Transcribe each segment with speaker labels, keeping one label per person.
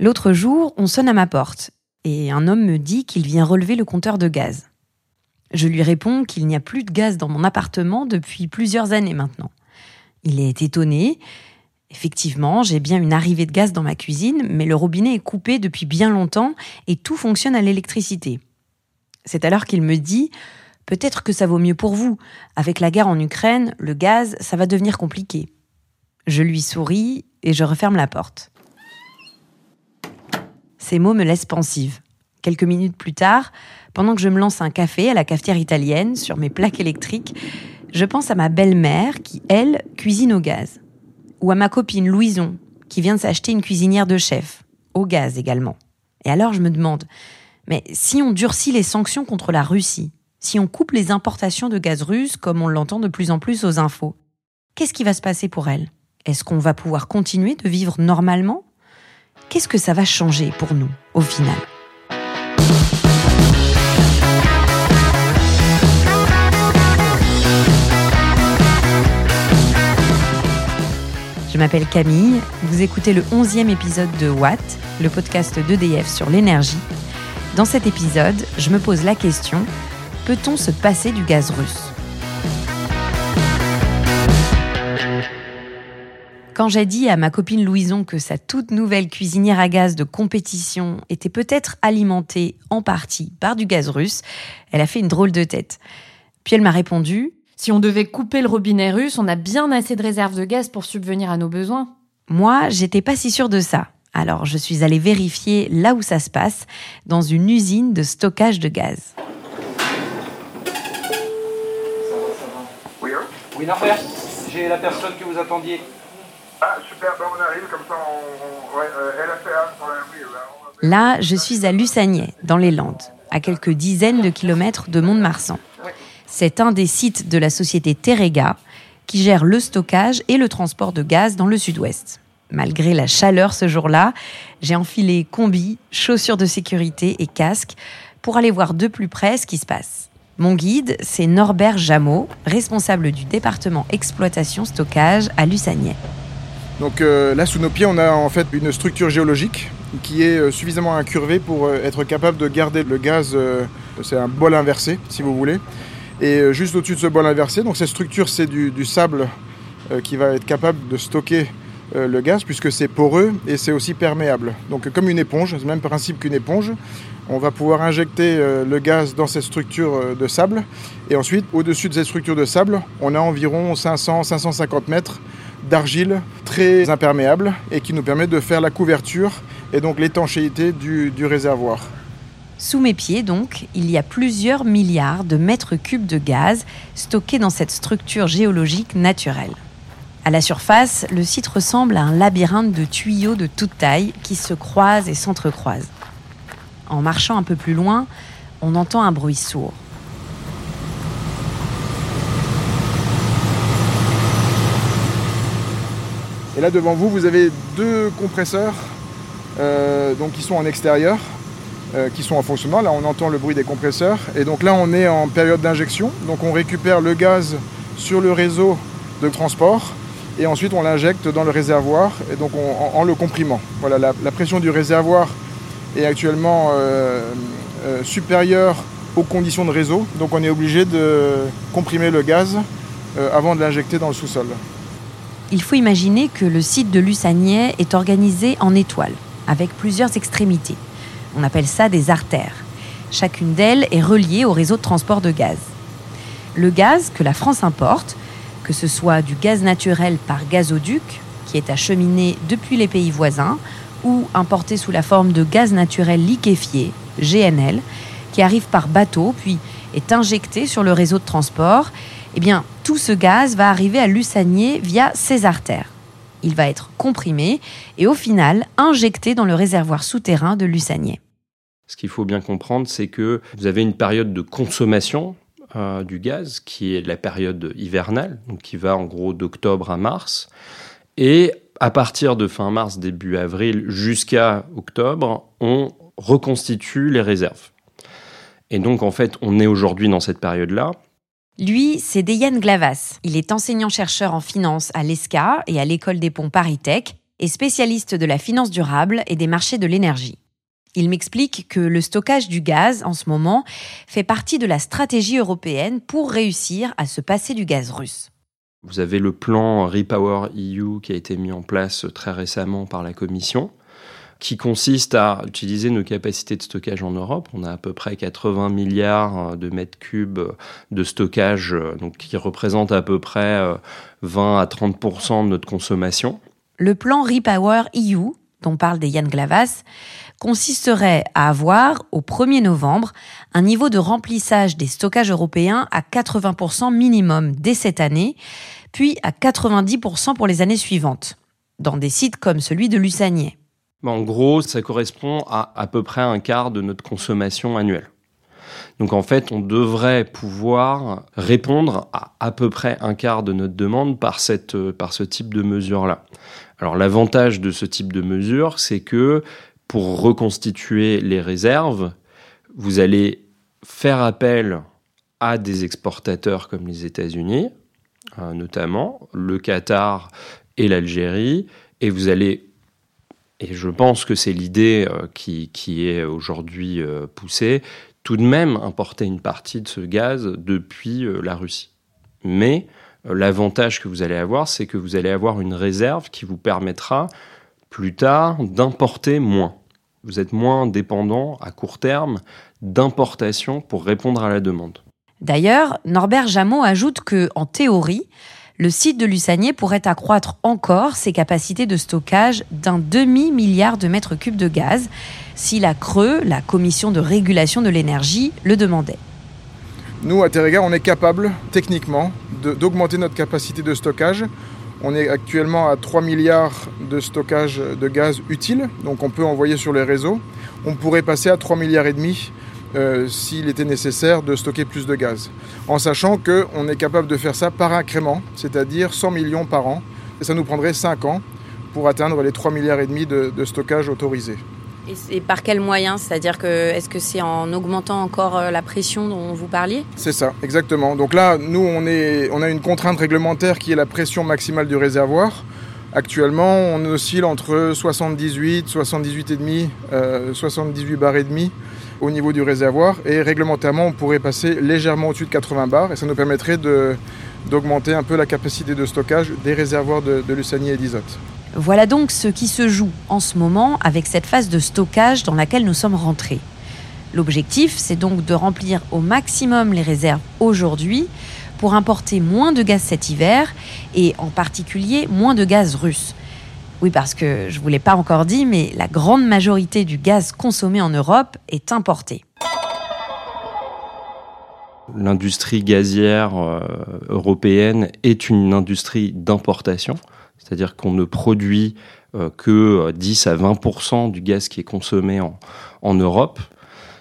Speaker 1: L'autre jour, on sonne à ma porte et un homme me dit qu'il vient relever le compteur de gaz. Je lui réponds qu'il n'y a plus de gaz dans mon appartement depuis plusieurs années maintenant. Il est étonné. Effectivement, j'ai bien une arrivée de gaz dans ma cuisine, mais le robinet est coupé depuis bien longtemps et tout fonctionne à l'électricité. C'est alors qu'il me dit Peut-être que ça vaut mieux pour vous. Avec la guerre en Ukraine, le gaz, ça va devenir compliqué. Je lui souris et je referme la porte. Ces mots me laissent pensive. Quelques minutes plus tard, pendant que je me lance un café à la cafetière italienne sur mes plaques électriques, je pense à ma belle-mère qui, elle, cuisine au gaz. Ou à ma copine Louison, qui vient de s'acheter une cuisinière de chef, au gaz également. Et alors je me demande, mais si on durcit les sanctions contre la Russie, si on coupe les importations de gaz russe comme on l'entend de plus en plus aux infos, qu'est-ce qui va se passer pour elle? Est-ce qu'on va pouvoir continuer de vivre normalement? Qu'est-ce que ça va changer pour nous au final? Je m'appelle Camille, vous écoutez le 11e épisode de Watt, le podcast d'EDF sur l'énergie. Dans cet épisode, je me pose la question, peut-on se passer du gaz russe? Quand j'ai dit à ma copine Louison que sa toute nouvelle cuisinière à gaz de compétition était peut-être alimentée en partie par du gaz russe, elle a fait une drôle de tête. Puis elle m'a répondu
Speaker 2: Si on devait couper le robinet russe, on a bien assez de réserves de gaz pour subvenir à nos besoins.
Speaker 1: Moi, j'étais pas si sûre de ça. Alors, je suis allée vérifier là où ça se passe, dans une usine de stockage de gaz.
Speaker 3: Oui, oui, Norbert, j'ai la personne que vous attendiez.
Speaker 4: Ah, super, ben on arrive, comme ça, on, ouais, euh, LFA, oui,
Speaker 1: Là, je suis à Lussagnais, dans les Landes, à quelques dizaines de kilomètres de Mont-de-Marsan. C'est un des sites de la société Terrega qui gère le stockage et le transport de gaz dans le sud-ouest. Malgré la chaleur ce jour-là, j'ai enfilé combi, chaussures de sécurité et casque pour aller voir de plus près ce qui se passe. Mon guide, c'est Norbert Jameau, responsable du département exploitation stockage à Lussagnais.
Speaker 5: Donc euh, là, sous nos pieds, on a en fait une structure géologique qui est euh, suffisamment incurvée pour euh, être capable de garder le gaz. c'est un bol inversé, si vous voulez. Et juste au-dessus de ce bol inversé, donc cette structure, c'est du, sable qui va être capable de stocker le gaz puisque c'est poreux et c'est aussi perméable. Donc comme une éponge, c'est le même principe qu'une éponge. On va pouvoir injecter le gaz dans cette structure de sable et ensuite au-dessus de cette structure de sable, on a environ 500-550 mètres d'argile très imperméable et qui nous permet de faire la couverture et donc l'étanchéité du, réservoir.
Speaker 1: Sous mes pieds, donc, il y a plusieurs milliards de mètres cubes de gaz stockés dans cette structure géologique naturelle. À la surface, le site ressemble à un labyrinthe de tuyaux de toute taille qui se croisent et s'entrecroisent. En marchant un peu plus loin, on entend un bruit sourd.
Speaker 5: Et là devant vous, vous avez deux compresseurs euh, donc, qui sont en extérieur, euh, qui sont en fonctionnement. Là, on entend le bruit des compresseurs. Et donc là, on est en période d'injection. Donc on récupère le gaz sur le réseau de transport et ensuite on l'injecte dans le réservoir et donc en, le comprimant. Voilà, la, pression du réservoir est actuellement euh, supérieure aux conditions de réseau. Donc on est obligé de comprimer le gaz avant de l'injecter dans le sous-sol
Speaker 1: il faut imaginer que le site de Lussagnais est organisé en étoiles, avec plusieurs extrémités. On appelle ça des artères. Chacune d'elles est reliée au réseau de transport de gaz. Le gaz que la France importe, que ce soit du gaz naturel par gazoduc, qui est acheminé depuis les pays voisins, ou importé sous la forme de gaz naturel liquéfié, GNL, qui arrive par bateau puis est injecté sur le réseau de transport eh bien, tout ce gaz va arriver à Lussagné via ses artères. Il va être comprimé et au final injecté dans le réservoir souterrain de Lussagné.
Speaker 6: Ce qu'il faut bien comprendre, c'est que vous avez une période de consommation euh, du gaz qui est la période hivernale, donc qui va en gros d'octobre à mars. Et à partir de fin mars, début avril jusqu'à octobre, on reconstitue les réserves. Et donc en fait, on est aujourd'hui dans cette période-là.
Speaker 1: Lui, c'est Deyan Glavas. Il est enseignant-chercheur en finance à l'ESCA et à l'École des ponts Paris Tech. est spécialiste de la finance durable et des marchés de l'énergie. Il m'explique que le stockage du gaz en ce moment fait partie de la stratégie européenne pour réussir à se passer du gaz russe.
Speaker 6: Vous avez le plan Repower EU qui a été mis en place très récemment par la Commission, qui consiste à utiliser nos capacités de stockage en Europe. On a à peu près 80 milliards de mètres cubes de stockage, donc qui représente à peu près 20 à 30% de notre consommation.
Speaker 1: Le plan Repower EU, dont parle des Yann Glavas, consisterait à avoir, au 1er novembre, un niveau de remplissage des stockages européens à 80% minimum dès cette année, puis à 90% pour les années suivantes, dans des sites comme celui de Lussagné.
Speaker 6: En gros, ça correspond à à peu près un quart de notre consommation annuelle. Donc en fait, on devrait pouvoir répondre à à peu près un quart de notre demande par, cette, par ce type de mesure-là. Alors l'avantage de ce type de mesure, c'est que pour reconstituer les réserves, vous allez faire appel à des exportateurs comme les États-Unis, euh, notamment le Qatar et l'Algérie, et vous allez, et je pense que c'est l'idée euh, qui, qui, est aujourd'hui euh, poussée, tout de même importer une partie de ce gaz depuis la Russie. Mais l'avantage que vous allez avoir, c'est que vous allez avoir une réserve qui vous permettra plus tard d'importer moins vous êtes moins dépendant à court terme d'importation pour répondre à la demande.
Speaker 1: D'ailleurs, Norbert Jameau ajoute que, en théorie, le site de Lussagné pourrait accroître encore ses capacités de stockage d'un demi-milliard de mètres cubes de gaz si la Creux, la commission de régulation de l'énergie, le demandait.
Speaker 5: Nous, à Terrega, on est capable, techniquement, d'augmenter notre capacité de stockage on est actuellement à 3 milliards de stockage de gaz utile, donc on peut envoyer sur les réseaux. On pourrait passer à 3 milliards et demi euh, s'il était nécessaire de stocker plus de gaz. En sachant qu'on est capable de faire ça par incrément, c'est-à-dire 100 millions par an. Et ça nous prendrait 5 ans pour atteindre les 3 milliards et demi de, de stockage autorisés.
Speaker 1: Et, par quels moyens? C'est-à-dire que est-ce que c'est en augmentant encore euh, la pression dont vous parliez?
Speaker 5: C'est ça, exactement. Donc là, nous, on, est, on a une contrainte réglementaire qui est la pression maximale du réservoir. Actuellement, on oscille entre 78, 78,5, euh, 78 bars et demi au niveau du réservoir. Et réglementairement, on pourrait passer légèrement au-dessus de 80 bars et ça nous permettrait d'augmenter un peu la capacité de stockage des réservoirs de, de et d'Isote.
Speaker 1: Voilà donc ce qui se joue en ce moment avec cette phase de stockage dans laquelle nous sommes rentrés. L'objectif, c'est donc de remplir au maximum les réserves aujourd'hui pour importer moins de gaz cet hiver et en particulier moins de gaz russe. Oui, parce que je ne vous l'ai pas encore dit, mais la grande majorité du gaz consommé en Europe est importé.
Speaker 6: L'industrie gazière euh, européenne est une industrie d'importation c'est-à-dire qu'on ne produit euh, que 10 à 20% du gaz qui est consommé en, en Europe,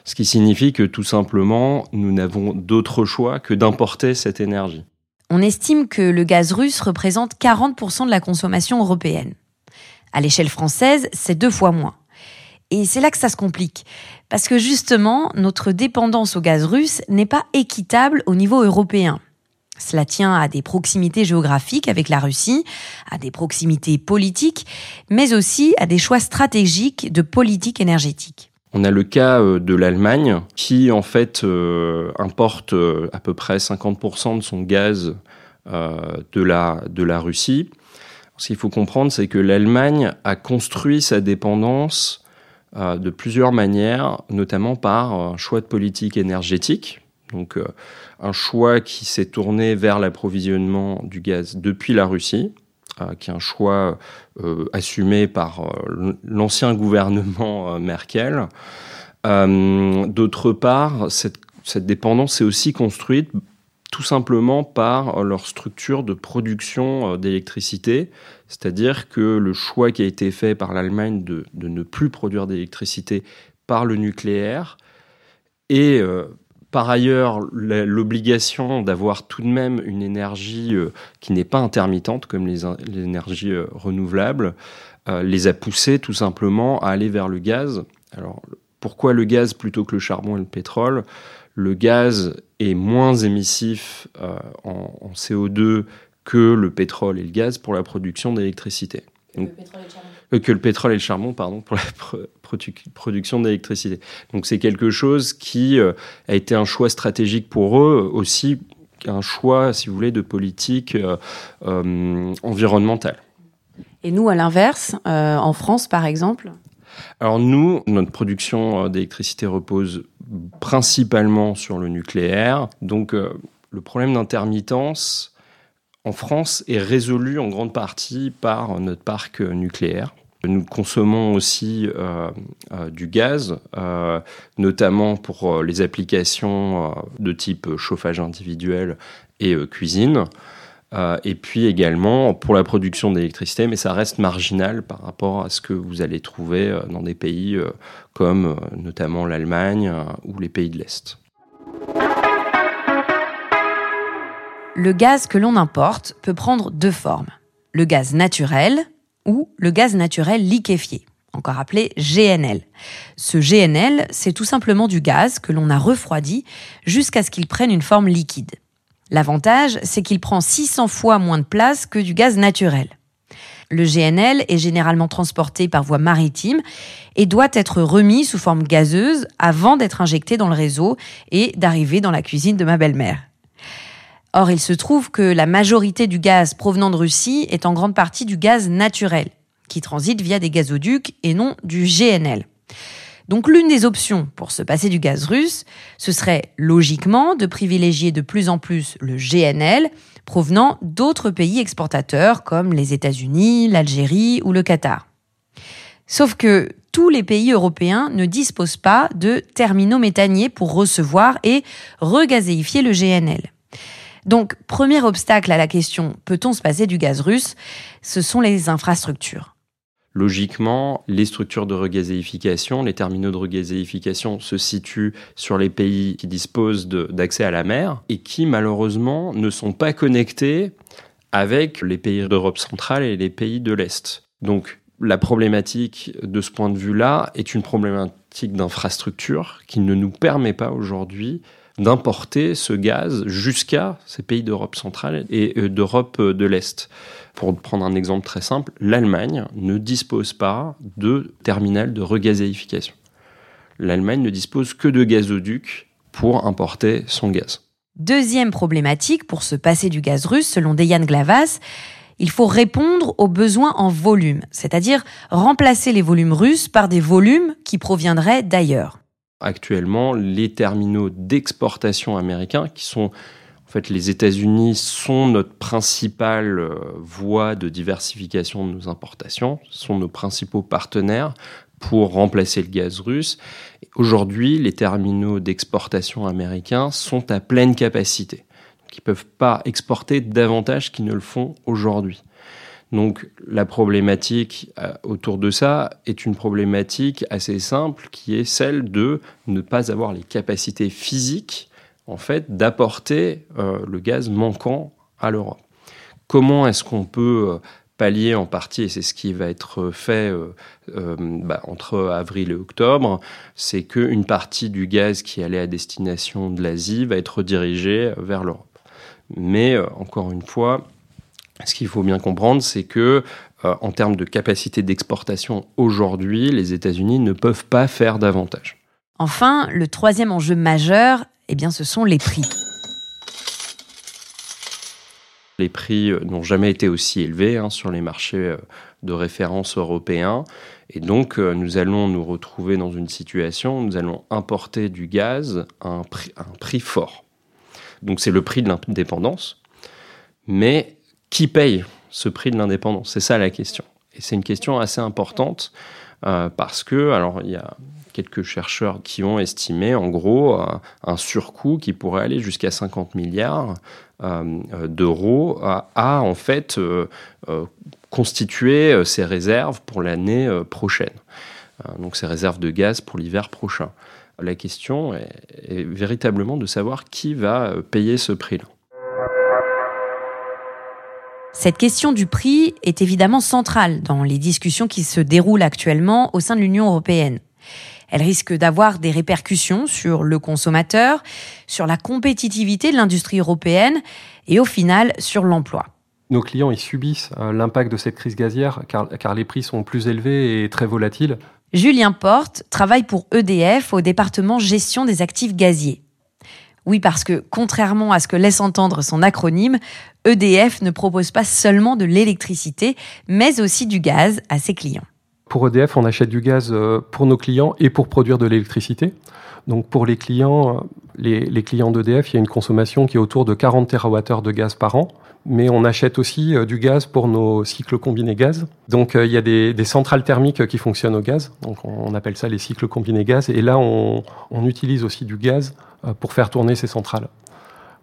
Speaker 6: ce qui signifie que tout simplement, nous n'avons d'autre choix que d'importer cette énergie.
Speaker 1: On estime que le gaz russe représente 40% de la consommation européenne. À l'échelle française, c'est deux fois moins. Et c'est là que ça se complique. Parce que justement, notre dépendance au gaz russe n'est pas équitable au niveau européen. Cela tient à des proximités géographiques avec la Russie, à des proximités politiques, mais aussi à des choix stratégiques de politique énergétique.
Speaker 6: On a le cas euh, de l'Allemagne qui en fait euh, importe euh, à peu près 50% de son gaz de, la, de la Russie. Ce qu'il faut comprendre, c'est que l'Allemagne a construit sa dépendance de plusieurs manières, notamment par un choix de politique énergétique. Donc un choix qui s'est tourné vers l'approvisionnement du gaz depuis la Russie, euh, qui est un choix euh, assumé par euh, l'ancien gouvernement Merkel. D'autre part, cette, cette dépendance est aussi construite tout simplement par leur structure de production d'électricité, c'est-à-dire que le choix qui a été fait par l'Allemagne de, ne plus produire d'électricité par le nucléaire est par ailleurs l'obligation d'avoir tout de même une énergie euh, qui n'est pas intermittente comme les, énergies euh, renouvelables euh, les a poussés tout simplement à aller vers le gaz. Alors pourquoi le gaz plutôt que le charbon et le pétrole? Le gaz est moins émissif en, en, CO2 que le pétrole et le gaz pour la production d'électricité. Le pétrole et le charbon Euh, que le pétrole et le charbon, pardon, pour la production d'électricité. Donc c'est quelque chose qui euh, a été un choix stratégique pour eux, aussi un choix, si vous voulez, de politique euh, environnementale.
Speaker 1: Et nous, à l'inverse, en France, par exemple
Speaker 6: Alors nous, notre production d'électricité repose principalement sur le nucléaire. Donc le problème d'intermittence en France est résolu en grande partie par notre parc nucléaire. Nous consommons aussi euh, euh, du gaz, euh, notamment pour les applications de type chauffage individuel et cuisine. Et puis également pour la production d'électricité, mais ça reste marginal par rapport à ce que vous allez trouver dans des pays comme notamment l'Allemagne ou les pays de l'Est.
Speaker 1: Le gaz que l'on importe peut prendre deux formes. Le gaz naturel, ou le gaz naturel liquéfié, encore appelé GNL. Ce GNL, c'est tout simplement du gaz que l'on a refroidi jusqu'à ce qu'il prenne une forme liquide. L'avantage, c'est qu'il prend 600 fois moins de place que du gaz naturel. Le GNL est généralement transporté par voie maritime et doit être remis sous forme gazeuse avant d'être injecté dans le réseau et d'arriver dans la cuisine de ma belle-mère. Or, il se trouve que la majorité du gaz provenant de Russie est en grande partie du gaz naturel, qui transite via des gazoducs et non du GNL. Donc l'une des options pour se passer du gaz russe, ce serait logiquement de privilégier de plus en plus le GNL provenant d'autres pays exportateurs comme les États-Unis, l'Algérie ou le Qatar. Sauf que tous les pays européens ne disposent pas de terminaux méthaniers pour recevoir et regazéifier le GNL. Donc, premier obstacle à la question peut-on se passer du gaz russe? Ce sont les infrastructures.
Speaker 6: Logiquement, les structures de regazéification, les terminaux de regazéification se situent sur les pays qui disposent d'accès à la mer et qui malheureusement ne sont pas connectés avec les pays d'Europe centrale et les pays de l'Est. Donc la problématique de ce point de vue-là est une problématique d'infrastructure qui ne nous permet pas aujourd'hui d'importer ce gaz jusqu'à ces pays d'Europe centrale et euh, d'Europe euh, de l'Est. Pour prendre un exemple très simple, l'Allemagne ne dispose pas de terminal de regazéification. L'Allemagne ne dispose que de gazoducs pour importer son gaz.
Speaker 1: Deuxième problématique pour se passer du gaz russe, selon Dejan Glavas, il faut répondre aux besoins en volume, c'est-à-dire remplacer les volumes russes par des volumes qui proviendraient d'ailleurs
Speaker 6: actuellement les terminaux d'exportation américains qui sont en fait, les États-Unis sont notre principale euh, voie de diversification de nos importations, sont nos principaux partenaires pour remplacer le gaz russe. Aujourd'hui, les terminaux d'exportation américains sont à pleine capacité. ils ne peuvent pas exporter davantage qu'ils ne le font aujourd'hui. Donc la problématique euh, autour de ça est une problématique assez simple qui est celle de ne pas avoir les capacités physiques en fait d'apporter euh, le gaz manquant à l'Europe. Comment est-ce qu'on peut euh, pallier en partie, et c'est ce qui va être fait bah, entre avril et octobre, c'est qu'une partie du gaz qui allait à destination de l'Asie va être redirigée vers l'Europe. Mais encore une fois, ce qu'il faut bien comprendre, c'est que euh, en termes de capacité d'exportation aujourd'hui, les États-Unis ne peuvent pas faire davantage.
Speaker 1: Enfin, le troisième enjeu majeur, eh bien, ce sont les prix.
Speaker 6: Les prix euh, n'ont jamais été aussi élevés hein, sur les marchés euh, de référence européens. Et donc, nous allons nous retrouver dans une situation où nous allons importer du gaz à un prix, à un prix fort. Donc, c'est le prix de l'indépendance. Mais qui paye ce prix de l'indépendance? C'est ça la question. Et c'est une question assez importante euh, parce que, alors, il y a quelques chercheurs qui ont estimé, en gros, euh, un surcoût qui pourrait aller jusqu'à 50 milliards euh, d'euros à, en fait, constituer ces réserves pour l'année prochaine. donc, ces réserves de gaz pour l'hiver prochain. La question est véritablement de savoir qui va payer ce prix-là.
Speaker 1: Cette question du prix est évidemment centrale dans les discussions qui se déroulent actuellement au sein de l'Union européenne. Elle risque d'avoir des répercussions sur le consommateur, sur la compétitivité de l'industrie européenne et au final sur l'emploi.
Speaker 7: Nos clients, ils subissent euh, l'impact de cette crise gazière car, car les prix sont plus élevés et très volatiles.
Speaker 1: Julien Porte travaille pour EDF au département gestion des actifs gaziers. Oui, parce que contrairement à ce que laisse entendre son acronyme, EDF ne propose pas seulement de l'électricité, mais aussi du gaz à ses clients.
Speaker 7: Pour EDF, on achète du gaz euh, pour nos clients et pour produire de l'électricité. Donc pour les clients, euh, les, les clients d'EDF, il y a une consommation qui est autour de 40 TWh de gaz par an. Mais on achète aussi euh, du gaz pour nos cycles combinés gaz. Donc il y a des, centrales thermiques qui fonctionnent au gaz. Donc on appelle ça les cycles combinés gaz. Et là, on, utilise aussi du gaz pour faire tourner ces centrales.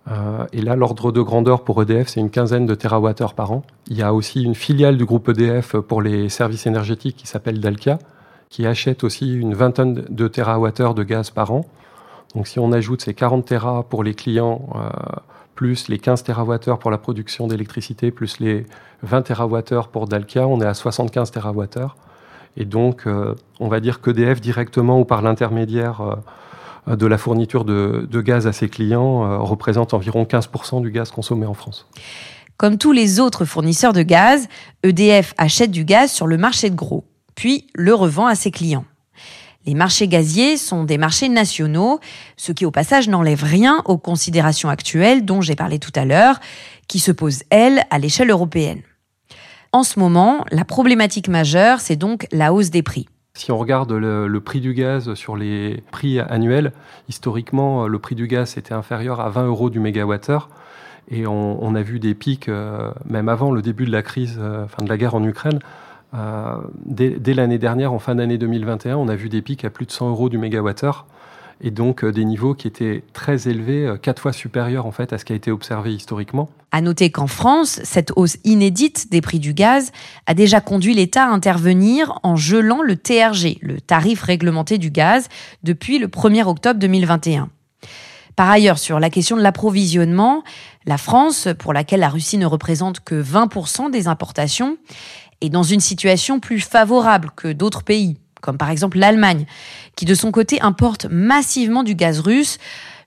Speaker 7: Euh, et là, l'ordre de grandeur pour EDF, c'est une quinzaine de TWh par an. Il y a aussi une filiale du groupe EDF pour les services énergétiques qui s'appelle Dalkia, qui achète aussi une vingtaine de TWh de gaz par an. Donc si on ajoute ces 40 TWh pour les clients, euh, plus les 15 TWh pour la production d'électricité, plus les 20 TWh pour Dalkia, on est à 75 TWh. Et donc, euh, on va dire qu'EDF, directement ou par l'intermédiaire euh, de la fourniture de, gaz à ses clients représente environ 15% du gaz consommé en France.
Speaker 1: Comme tous les autres fournisseurs de gaz, EDF achète du gaz sur le marché de gros, puis le revend à ses clients. Les marchés gaziers sont des marchés nationaux, ce qui au passage n'enlève rien aux considérations actuelles dont j'ai parlé tout à l'heure, qui se posent, elles, à l'échelle européenne. En ce moment, la problématique majeure, c'est donc la hausse des prix.
Speaker 7: Si on regarde le, prix du gaz sur les prix annuels, historiquement, le prix du gaz était inférieur à 20 euros du mégawattheure. Et on, on, a vu des pics, euh, même avant le début de la crise, euh, enfin de la guerre en Ukraine. Euh, dès, l'année dernière, en fin d'année 2021, on a vu des pics à plus de 100 euros du mégawattheure et donc euh, des niveaux qui étaient très élevés, euh, quatre fois supérieurs en fait à ce qui a été observé historiquement.
Speaker 1: À noter qu'en France, cette hausse inédite des prix du gaz a déjà conduit l'État à intervenir en gelant le TRG, le tarif réglementé du gaz, depuis le 1er octobre 2021. Par ailleurs, sur la question de l'approvisionnement, la France, pour laquelle la Russie ne représente que 20% des importations, est dans une situation plus favorable que d'autres pays comme par exemple l'Allemagne, qui de son côté importe massivement du gaz russe,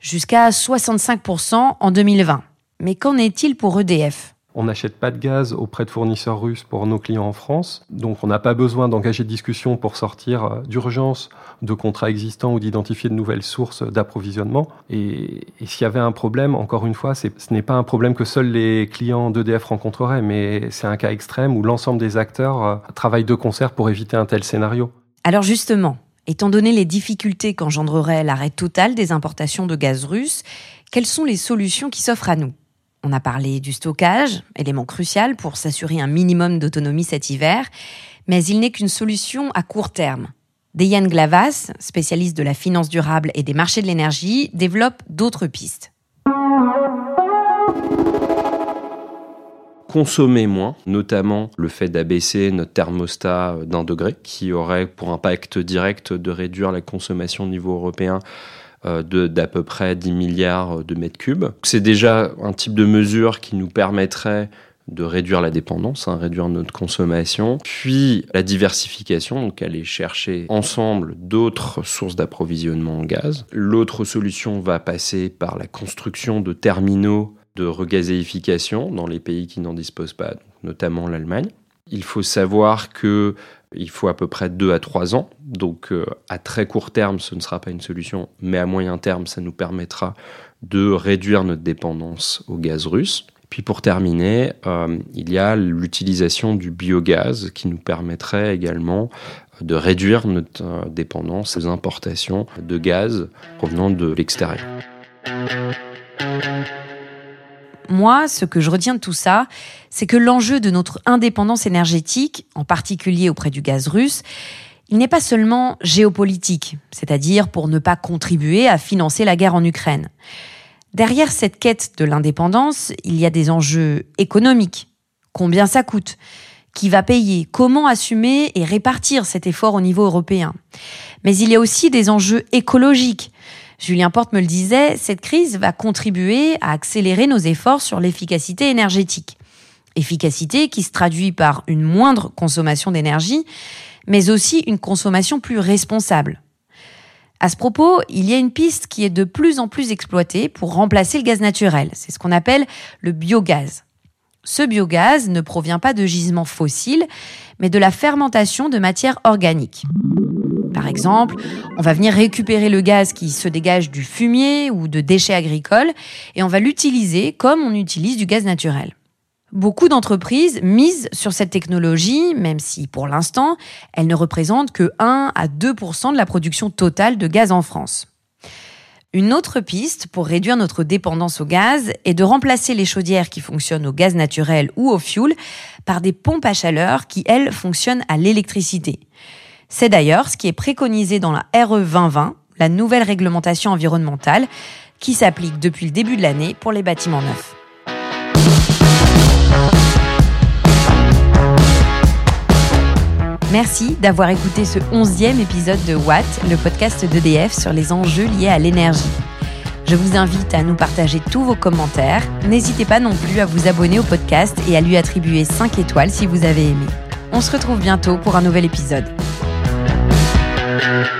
Speaker 1: jusqu'à 65% en 2020. Mais qu'en est-il pour EDF
Speaker 7: on n'achète pas de gaz auprès de fournisseurs russes pour nos clients en France, donc on n'a pas besoin d'engager de discussion pour sortir euh, d'urgence de contrats existants ou d'identifier de nouvelles sources d'approvisionnement. Et, s'il y avait un problème, encore une fois, ce n'est pas un problème que seuls les clients d'EDF rencontreraient, mais c'est un cas extrême où l'ensemble des acteurs euh, travaillent de concert pour éviter un tel scénario.
Speaker 1: Alors justement, étant donné les difficultés qu'engendrerait l'arrêt total des importations de gaz russe, quelles sont les solutions qui s'offrent à nous? On a parlé du stockage, élément crucial pour s'assurer un minimum d'autonomie cet hiver, mais il n'est qu'une solution à court terme. Dejan Glavas, spécialiste de la finance durable et des marchés de l'énergie, développe d'autres pistes.
Speaker 6: consommer moins, notamment le fait d'abaisser notre thermostat d'un degré, qui aurait pour impact direct de réduire la consommation au niveau européen d'à peu près 10 milliards de mètres cubes. C'est déjà un type de mesure qui nous permettrait de réduire la dépendance, hein, réduire notre consommation, puis la diversification, donc aller chercher ensemble d'autres sources d'approvisionnement en gaz. L'autre solution va passer par la construction de terminaux de regazéification dans les pays qui n'en disposent pas, notamment l'Allemagne. Il faut savoir que il faut à peu près 2 à 3 ans. Donc euh, à très court terme, ce ne sera pas une solution, mais à moyen terme, ça nous permettra de réduire notre dépendance au gaz russe. Puis pour terminer, euh, il y a l'utilisation du biogaz qui nous permettrait également de réduire notre euh, dépendance aux importations de gaz provenant de l'extérieur.
Speaker 1: Moi, ce que je retiens de tout ça, c'est que l'enjeu de notre indépendance énergétique, en particulier auprès du gaz russe, il n'est pas seulement géopolitique, c'est-à-dire pour ne pas contribuer à financer la guerre en Ukraine. Derrière cette quête de l'indépendance, il y a des enjeux économiques. Combien ça coûte? Qui va payer? Comment assumer et répartir cet effort au niveau européen? Mais il y a aussi des enjeux écologiques. Julien Porte me le disait, cette crise va contribuer à accélérer nos efforts sur l'efficacité énergétique. Efficacité qui se traduit par une moindre consommation d'énergie, mais aussi une consommation plus responsable. À ce propos, il y a une piste qui est de plus en plus exploitée pour remplacer le gaz naturel. C'est ce qu'on appelle le biogaz. Ce biogaz ne provient pas de gisements fossiles, mais de la fermentation de matières organiques. Par exemple, on va venir récupérer le gaz qui se dégage du fumier ou de déchets agricoles et on va l'utiliser comme on utilise du gaz naturel. Beaucoup d'entreprises misent sur cette technologie, même si pour l'instant, elle ne représente que 1 à 2% de la production totale de gaz en France. Une autre piste pour réduire notre dépendance au gaz est de remplacer les chaudières qui fonctionnent au gaz naturel ou au fioul par des pompes à chaleur qui, elles, fonctionnent à l'électricité. C'est d'ailleurs ce qui est préconisé dans la RE 2020, la nouvelle réglementation environnementale, qui s'applique depuis le début de l'année pour les bâtiments neufs. Merci d'avoir écouté ce onzième épisode de Watt, le podcast d'EDF sur les enjeux liés à l'énergie. Je vous invite à nous partager tous vos commentaires. N'hésitez pas non plus à vous abonner au podcast et à lui attribuer 5 étoiles si vous avez aimé. On se retrouve bientôt pour un nouvel épisode. Thank you.